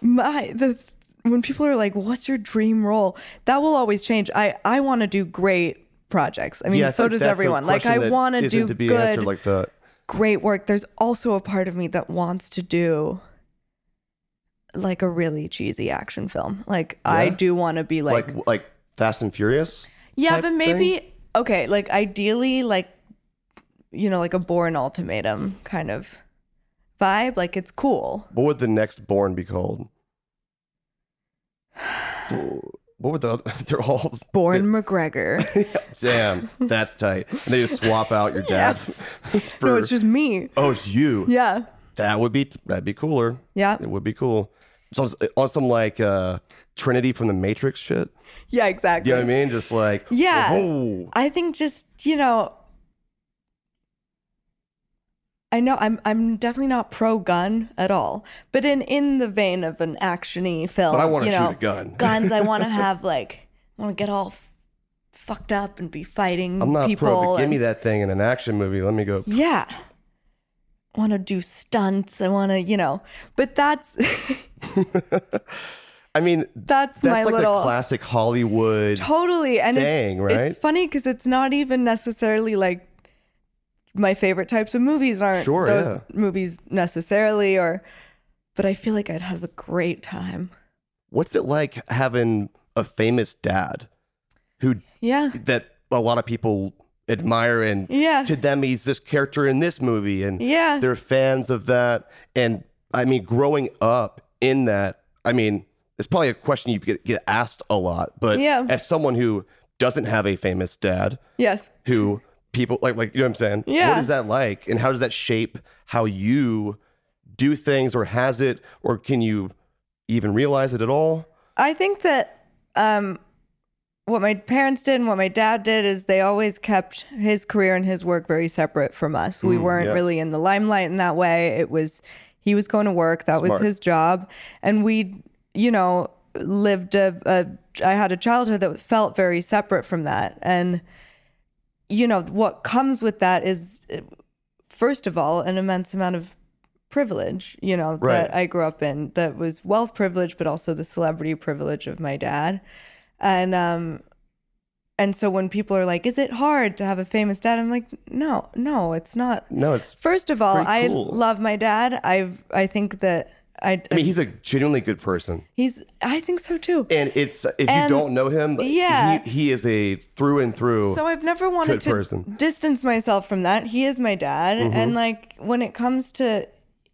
my the when people are like what's your dream role? That will always change. I i want to do great projects. I mean Yeah, so does everyone. Like i want to do good like that. great work. There's also a part of me that wants to do like a really cheesy action film. Like i do want to be like, like like Fast and Furious. yeah but maybe okay like ideally like you know like a Bourne Ultimatum kind of vibe like it's cool What would the next Bourne be called? What would the other, they're all Bourne McGregor Damn, that's tight. And they just swap out your dad. for, no it's just me oh, it's you. yeah That would be that'd be cooler. yeah It would be cool. so on some like uh, Trinity from the Matrix shit. Yeah, exactly. You know what I mean? Just like Yeah. oh, I think just, you know, I know I'm I'm definitely not pro gun at all, but in in the vein of an actiony film, But I wanna shoot know, a gun. guns. I want to have like I want to get all fucked up and be fighting I'm not people. pro. But give me that thing in an action movie. Let me go. Yeah, I want to do stunts. I want to, you know, but that's I mean, that's, that's my like little the classic Hollywood. Totally. And thing, it's, right? it's funny because it's not even necessarily like my favorite types of movies aren't Sure, those yeah. movies necessarily or but I feel like I'd have a great time. What's it like having a famous dad who Yeah. that a lot of people admire and Yeah. to them he's this character in this movie and Yeah. they're fans of that and I mean growing up in that I mean it's probably a question you get, get asked a lot but Yeah. as someone who doesn't have a famous dad Yes. who people like like you know what I'm saying Yeah. what is that like and how does that shape how you do things or has it or can you even realize it at all I think that um, what my parents did and what my dad did is they always kept his career and his work very separate from us. we weren't Mm, yeah. really in the limelight in that way. It was he was going to work, that Smart. was his job, and we, you know, lived a, a. I had a childhood that felt very separate from that, and you know what comes with that is, first of all, an immense amount of privilege, you know, Right. that I grew up in that was wealth privilege, but also the celebrity privilege of my dad. And um and so when people are like, is it hard to have a famous dad? I'm like, no, no, it's not. no it's First of all, pretty I love my dad. I've I think that I, I mean he's a genuinely good person he's I think so too. and it's if And- you don't know him yeah. he, he is a through and through So I've never wanted to person. Mm-hmm. distance myself from that. He is my dad, and like when it comes to,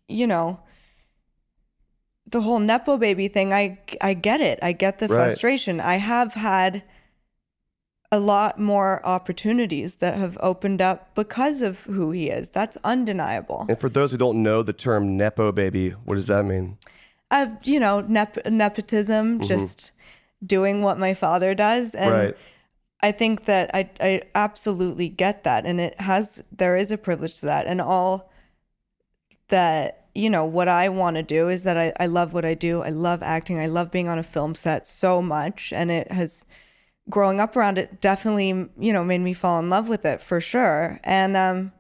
you know, the whole nepo baby thing, I I get it. I get the Right. frustration. I have had a lot more opportunities that have opened up because of who he is. That's undeniable. and for those who don't know the term nepo baby what does that mean I've, you know, nep- nepotism, just doing what my father does, and Mm-hmm. Right. I think that I I absolutely get that, and it has there is a privilege to that, and all that you know what I want to do is that I I love what I do. I love acting. I love being on a film set so much, and it has growing up around it definitely you know made me fall in love with it for sure, and um.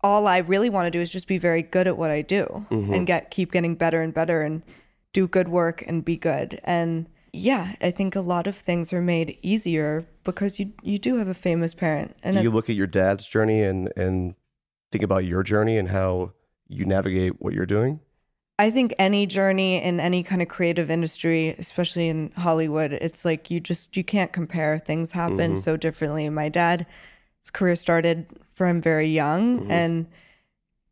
All I really want to do is just be very good at what I do and get keep getting better and better and do good work and be good. And yeah, I think a lot of things are made easier because you you do have a famous parent. And do it- you look at your dad's journey and and think about your journey and how you navigate what you're doing I think any journey in any kind of creative industry, especially in Hollywood, it's like you just you can't compare. Things happen mm-hmm. so differently. My dad's career started from very young mm-hmm. and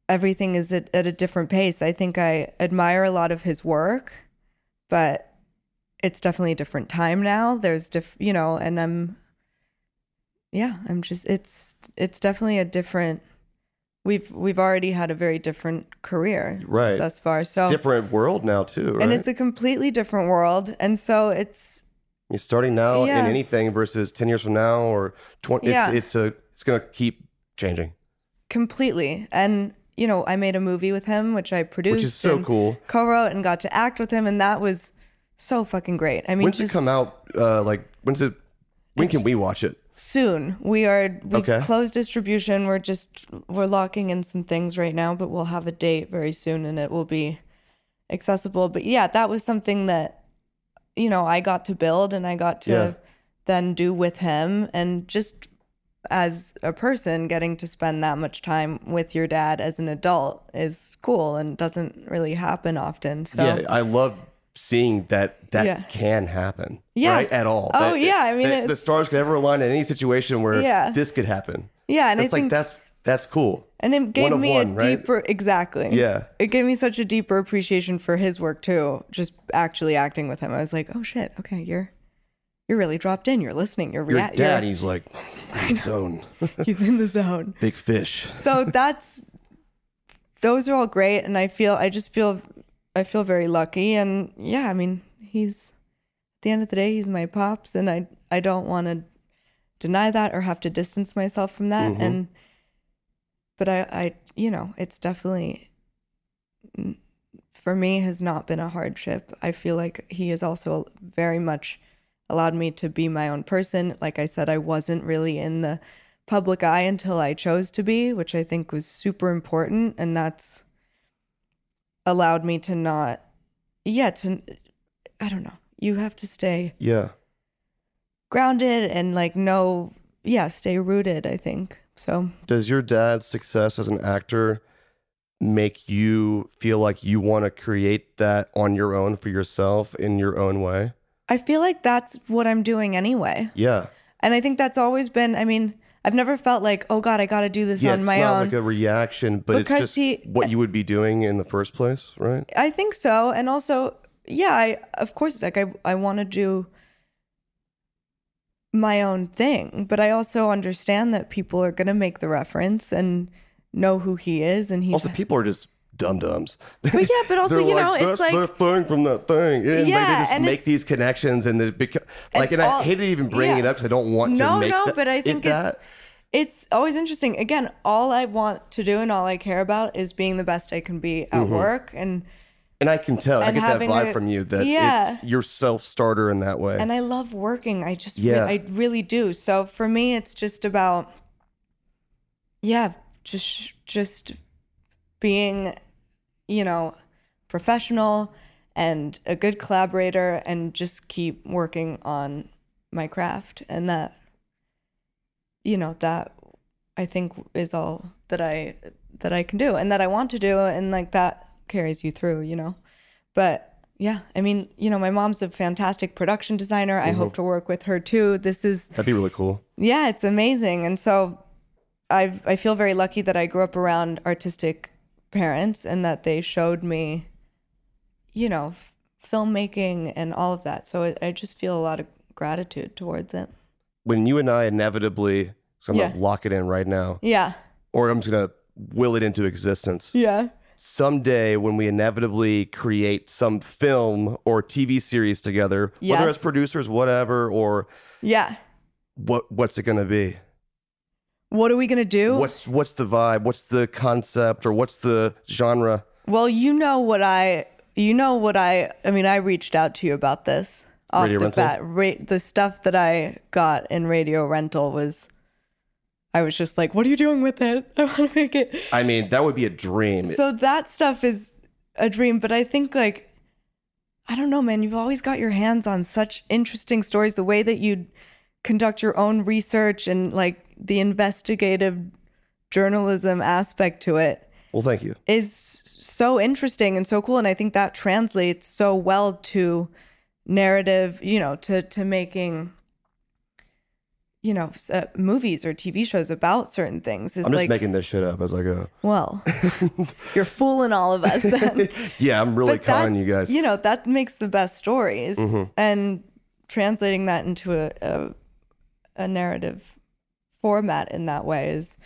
everything is at, at a different pace. I think I admire a lot of his work, but it's definitely a different time now. There's diff you know, and I'm yeah, I'm just it's it's definitely a different we've we've already had a very different career Right. thus far. So it's a different world now too right and it's a completely different world and so it's You're starting now Yeah. in anything versus 10 years from now or 20 Yeah. it's, it's a it's going to keep changing completely and you know i made a movie with him which i produced which is so cool co-wrote and got to act with him and that was so fucking great i mean when's just it come out uh like when's it when can we watch it soon we are we've Okay. closed distribution we're just we're locking in some things right now but we'll have a date very soon and it will be accessible but yeah that was something that you know i got to build and i got to Yeah. then do with him and just as a person getting to spend that much time with your dad as an adult is cool and doesn't really happen often so yeah i love seeing that that Yeah. can happen Yeah. right at all Oh, That- yeah, I mean, that the stars could ever align in any situation where Yeah. this could happen yeah and it's like that's that's cool And it gave One me one, a right? deeper exactly. Yeah. It gave me such a deeper appreciation for his work too. Just actually acting with him. I was like, oh shit, okay, you're you're really dropped in. You're listening. You're reacting. your dad you're- he's like in the zone he's in the zone. big fish So that's those are all great and I feel I just feel I feel very lucky and yeah, I mean, he's at the end of the day, he's my pops and I I don't want to deny that or have to distance myself from that Mhm. and but I I you know, it's definitely mm, for me has not been a hardship. I feel like he has also very much allowed me to be my own person. Like I said, I wasn't really in the public eye until I chose to be, which I think was super important. And that's allowed me to not, yeah, to, I don't know. You have to stay Yeah. grounded and like know, yeah, stay rooted, I think. So, Does your dad's success as an actor make you feel like you want to create that on your own for yourself in your own way? I feel like that's what I'm doing anyway. Yeah. And I think that's always been, I mean, I've never felt like, oh God, I got to do this yeah, on it's my not own. like a reaction, but Because it's just he- what you would be doing in the first place, right? I think so. And also, yeah, I of course it's like I I want to do my own thing, but I also understand that people are going to make the reference and know who he is and he's Also, people are just dum dums. But yeah, but also, you know, it's like the thing from that thing. And like, Yeah, they just and make these connections and they beca- like, and, all- I hated even bringing yeah. it up because I don't want to no, make no, that- but I it think that. it's it's always interesting. Again, all I want to do and all I care about is being the best I can be at Mm-hmm. work and And I can tell, I get that vibe a- from you that Yeah. it's your self starter in that way. and I love working. I just, re- Yeah. I really do. So for me, it's just about, yeah, just just being, you know, professional and a good collaborator, and just keep working on my craft, and that, you know, that I think is all that I that I can do and that I want to do, and like that carries you through, you know. But yeah, I mean, you know, my mom's a fantastic production designer. I hope mm-hmm. to work with her too. This is That'd be really cool. yeah, it's amazing. And so I I feel very lucky that I grew up around artistic parents and that they showed me you know, f- filmmaking and all of that. So I, I just feel a lot of gratitude towards it. When you and I inevitably, so I'm Yeah. gonna lock it in right now, Yeah. or I'm just gonna will it into existence. Yeah. Someday, when we inevitably create some film or TV series together, whether as producers, whatever, or Yeah. what what's it gonna be? What are we going to do? What's what's the vibe? What's the concept, or what's the genre? Well, you know what I, you know what I, I mean, I reached out to you about this off Radio the rental? bat. Ra- the stuff that I got in radio rental was, I was just like, what are you doing with it? I want to make it. I mean, that would be a dream. So that stuff is a dream, but I think like, I don't know, man, you've always got your hands on such interesting stories. The way that you conduct your own research and like the investigative journalism aspect to it well, thank you. is so interesting and so cool and i think that translates so well to narrative you know to to making you know uh, movies or tv shows about certain things is I'm just like making this shit up as I go. well you're fooling all of us then yeah, I'm really but conning you guys. you know that makes the best stories Mhm. and translating that into a, a a narrative format in that way is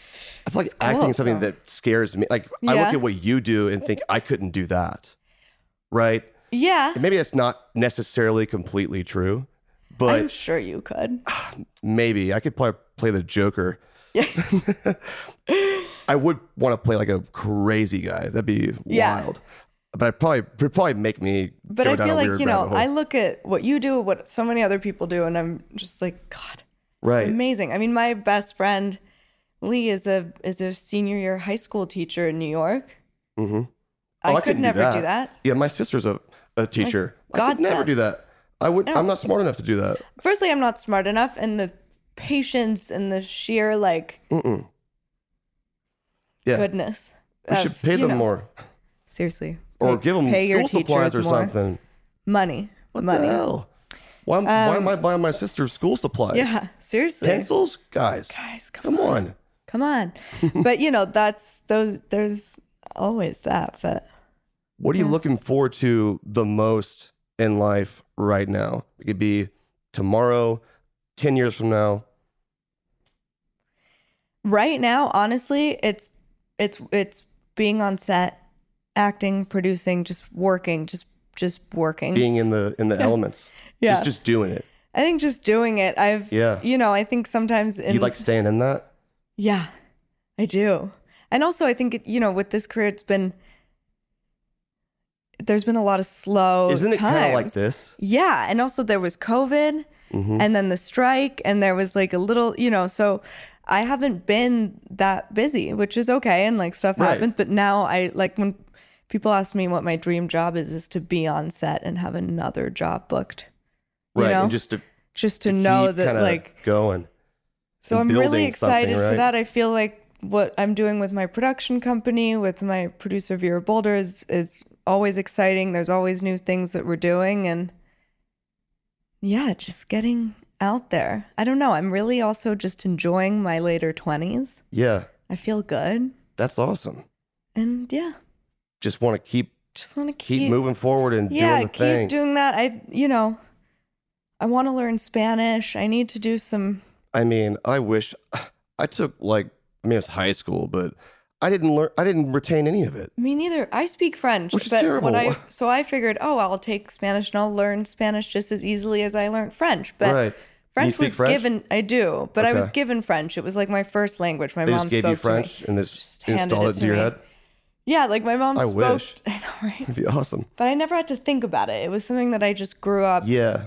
I feel like it's cool, acting is something so- that scares me. Like I look at what you do and think I couldn't do that. Right? yeah And maybe that's not necessarily completely true, but i'm sure you could maybe I could probably play the Joker. yeah I would want to play like a crazy guy. That'd be Yeah. wild. But I probably it'd probably make me But I feel like, you know. I look at what you do, what so many other people do, and I'm just like, God, right. it's amazing. I mean, my best friend Lee is a is a senior year high school teacher in New York. Mm-hmm. I, could couldn't never do that. Yeah, my sister's a, a teacher. I God could never do that. I would. No. I'm not smart enough to do that. Firstly, I'm not smart enough, and the patience and the sheer like Mm-mm. Yeah, goodness. we should pay them know, more, Seriously, or Pay- give them school supplies or more. something. Money, What money. the hell? Why, why am Um, I buying my sister school supplies? Yeah, seriously. pencils, guys. Guys, come, Come on. come on. but you know, that's those. There's always that, but. What are you looking forward to the most in life right now? It could be tomorrow, ten years from now. right now honestly it's it's it's being on set acting, producing, just working, just just working. Being in the in the elements. Yeah. Just just doing it. I think just doing it. I've Yeah. you know, I think sometimes in Do you like staying in that? Yeah, I do. And also, I think, it, you know, with this career, it's been, there's been a lot of slow Isn't it kind of like this? Yeah. And also, there was COVID Mm-hmm. and then the strike, and there was like a little, you know, so I haven't been that busy, which is okay. And like stuff Right. happened. But now I like when people ask me what my dream job is, is to be on set and have another job booked. You Right. know? And just to, Just to, to know that, like, going. so I'm really excited for that. I feel like what I'm doing with my production company, with my producer Vera Bulder, is is always exciting. There's always new things that we're doing, and yeah, just getting out there. I don't know. I'm really also just enjoying my later 20s. Yeah. I feel good, That's awesome. and yeah, Just want to keep just want to keep, keep, moving forward and Yeah, doing the keep thing. doing that. I you know, I want to learn Spanish. I need to do some. I mean, I wish I took like I mean it's high school, but I didn't learn I didn't retain any of it. Me neither. I speak French, Which is terrible. I so I figured, oh, I'll take Spanish and I'll learn Spanish just as easily as I learned French. But Right. French was French? given. I do, but I was given French. It was like my first language. My They mom just gave spoke you to French me. and this Just handed installed it it to to your me. head. Yeah, like my mom I spoke. wish. I know, right? It'd be awesome. But I never had to think about it. It was something that I just grew up, Yeah.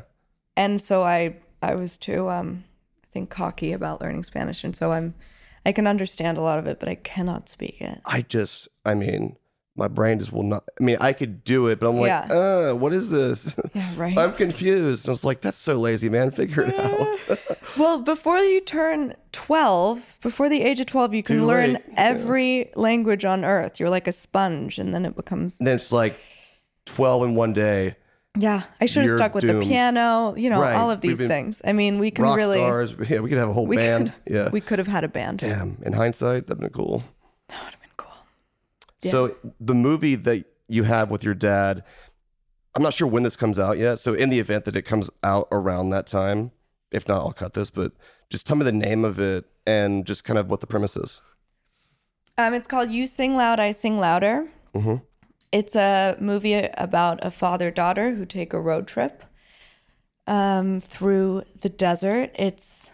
And so I I was too um I think cocky about learning Spanish, and so I'm I can understand a lot of it, but I cannot speak it. I just I mean, my brain just will not I mean, I could do it, but I'm like, Yeah. uh, what is this? Yeah, right. I'm confused. And I was like, that's so lazy, man. Figure it out. Well, before you turn 12, before the age of 12, you can Too learn late. every language on earth. You're like a sponge, and then it becomes. and then it's like 12 in one day. Yeah, I should have You're stuck with doomed. the piano, you know, Right. all of We've these been things. I mean, we can Rock really. stars. Yeah, we could have a whole we band. Could, yeah. We could have had a band. Damn. In hindsight, that'd been cool. That would have been cool. So the movie that you have with your dad, I'm not sure when this comes out yet. So in the event that it comes out around that time, if not, I'll cut this. But just tell me the name of it and just kind of what the premise is. Um, it's called You Sing Loud, I Sing Louder. Mhm. It's a movie about a father daughter who take a road trip um, through the desert. It's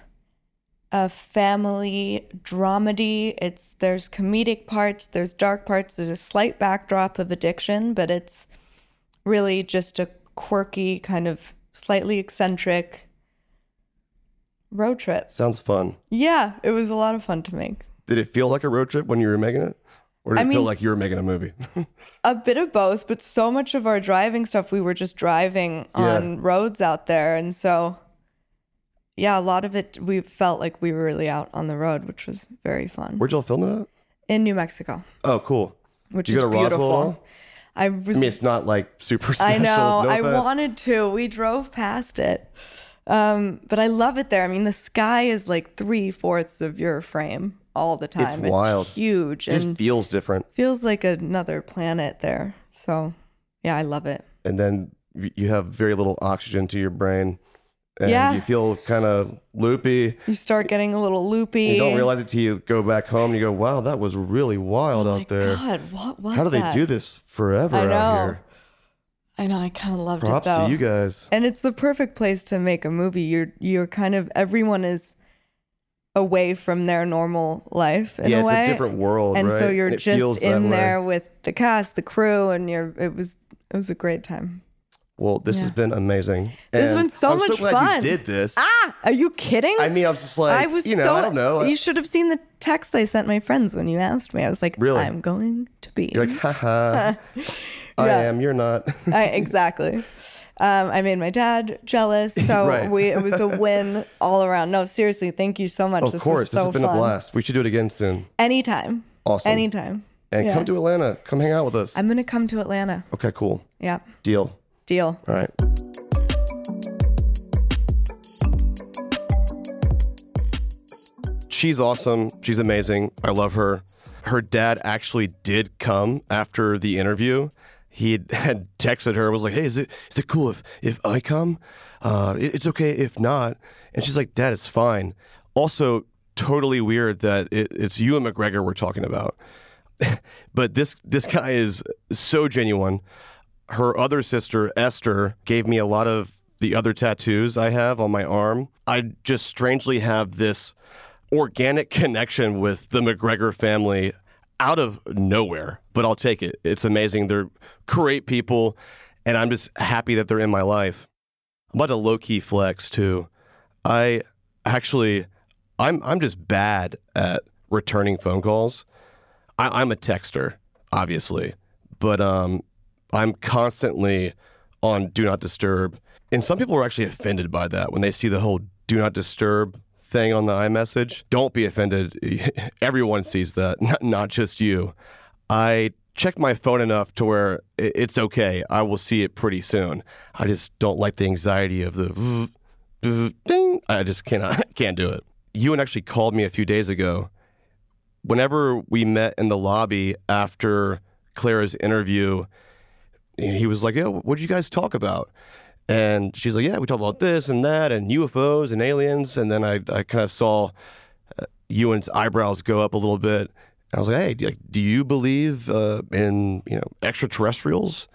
a family dramedy. It's there's comedic parts, there's dark parts, there's a slight backdrop of addiction, but it's really just a quirky kind of slightly eccentric road trip. Sounds fun. Yeah, it was a lot of fun to make. Did it feel like a road trip when you were making it? Or did I it feel like you were making a movie? A bit of both, but so much of our driving stuff, we were just driving Yeah. on roads out there. And so, yeah, a lot of it, we felt like we were really out on the road, which was very fun. Where'd y'all film it at? in New Mexico, Oh, cool. which Did you is go to beautiful. all? I was, I mean, it's not like super special. I know, no I wanted to. We drove past it. Um, but I love it there. I mean, the sky is like three fourths of your frame all the time. It's wild. huge. It just and feels different. feels like another planet there. So, yeah, I love it. And then you have very little oxygen to your brain. And Yeah. you feel kind of loopy. You start getting a little loopy. You don't realize it till you go back home and you go, wow, that was really wild Oh out there. God, what was How do they that? do this forever out here? I know. I kind of loved Props it though. to you guys. And it's the perfect place to make a movie. You're you're kind of everyone is away from their normal life in yeah, a it's a different world, and so you're it just in there with the cast, the crew, and you're. It was it was a great time. Well, this has been amazing. This has been so I'm so much glad fun. you did this. Ah, are you kidding? I mean, I was just like, I was you know, so. I don't know. You should have seen the text I sent my friends when you asked me. I was like, Really? I'm going to be. You're like, haha. I Yeah. am. You're not. I, exactly. Um, I made my dad jealous, so Right. we it was a win all around. No, seriously, thank you so much. of this course, so this has been fun. a blast. We should do it again soon. Anytime. Awesome. Anytime. And Yeah. come to Atlanta. Come hang out with us. I'm gonna come to Atlanta. okay, cool. Yeah, Deal. deal. All right. She's awesome. She's amazing. I love her. Her dad actually did come after the interview. He had- had texted her, was like, "Hey, is it is it cool if if I come? Uh, it- it's okay if not." And she's like, "Dad, it's fine." Also, totally weird that it, it's and McGregor we're talking about. but this this guy is so genuine. Her other sister Esther gave me a lot of the other tattoos I have on my arm. I just strangely have this organic connection with the McGregor family out of nowhere, but I'll take it. It's amazing. They're great people, and I'm just happy that they're in my life. I'm about a low key flex too. I actually, I'm I'm just bad at returning phone calls. I, I'm a texter, obviously, but um, I'm constantly on do not disturb, and some people are actually offended by that when they see the whole do not disturb thing on the iMessage. Don't be offended. Everyone sees that, not, just you. I check my phone enough to where it's okay. I will see it pretty soon. I just don't like the anxiety of the ding. I just cannot can't do it. Ewan actually called me a few days ago. Whenever we met in the lobby after Clara's interview, he was like, "Yeah, what did you guys talk about?" And she's like, "Yeah, we talked about this and that and UFOs and aliens." And then I, I kind of saw uh, Ewan's eyebrows go up a little bit. I was like, "Hey, do, do you believe uh, in you know extraterrestrials?"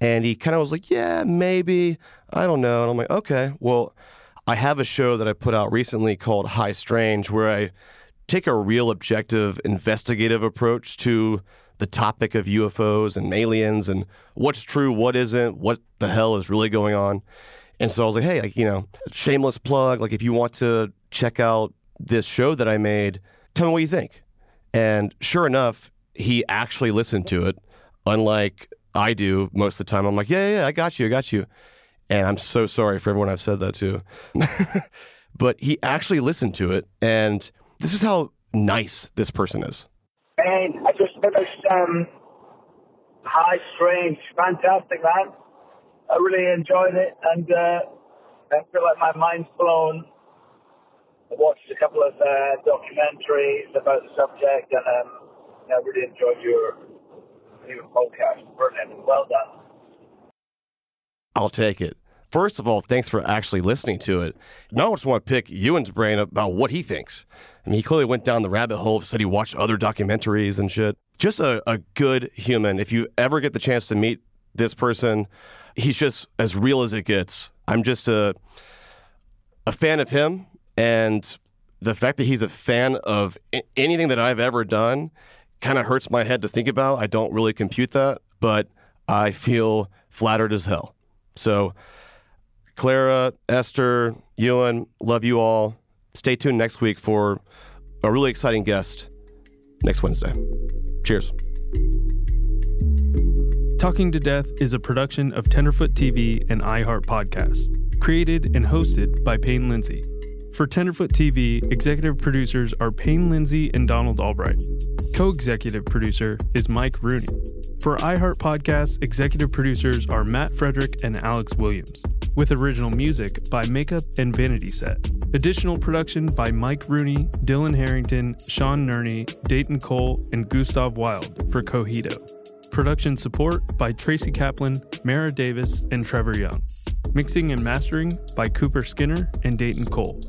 And he kind of was like, "Yeah, maybe. I don't know." And I'm like, "Okay, well." I have a show that I put out recently called High Strange, where I take a real objective, investigative approach to the topic of UFOs and aliens and what's true, what isn't, what the hell is really going on. And so I was like, hey, like, you know, shameless plug. Like, if you want to check out this show that I made, tell me what you think. And sure enough, he actually listened to it, unlike I do most of the time. I'm like, yeah, yeah, yeah I got you, I got you. And I'm so sorry for everyone I've said that to. but he actually listened to it. And this is how nice this person is. And I just finished um, High Strange. Fantastic, man. I really enjoyed it. And uh, I feel like my mind's blown. I watched a couple of uh, documentaries about the subject. And um, I really enjoyed your, your podcast. Brilliant. Well done. I'll take it. First of all, thanks for actually listening to it. Now I just want to pick Ewan's brain about what he thinks. I mean, he clearly went down the rabbit hole, said he watched other documentaries and shit. Just a, a good human. If you ever get the chance to meet this person, he's just as real as it gets. I'm just a a fan of him, and the fact that he's a fan of anything that I've ever done kind of hurts my head to think about. I don't really compute that, but I feel flattered as hell. So, Clara, Esther, Ewan, love you all. Stay tuned next week for a really exciting guest next Wednesday. Cheers. Talking to Death is a production of Tenderfoot TV and iHeart Podcasts, created and hosted by Payne Lindsay. For Tenderfoot TV, executive producers are Payne Lindsay and Donald Albright. Co executive producer is Mike Rooney. For iHeart Podcasts, executive producers are Matt Frederick and Alex Williams, with original music by Makeup and Vanity Set. Additional production by Mike Rooney, Dylan Harrington, Sean Nerney, Dayton Cole, and Gustav Wild for Cohito. Production support by Tracy Kaplan, Mara Davis, and Trevor Young. Mixing and mastering by Cooper Skinner and Dayton Cole.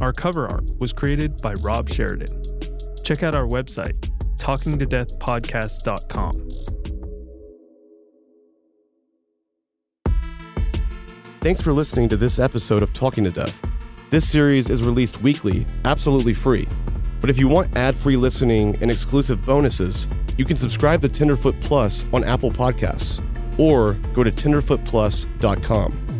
Our cover art was created by Rob Sheridan. Check out our website, talkingtodeathpodcast.com. Thanks for listening to this episode of Talking to Death. This series is released weekly, absolutely free. But if you want ad free listening and exclusive bonuses, you can subscribe to Tenderfoot Plus on Apple Podcasts or go to tenderfootplus.com.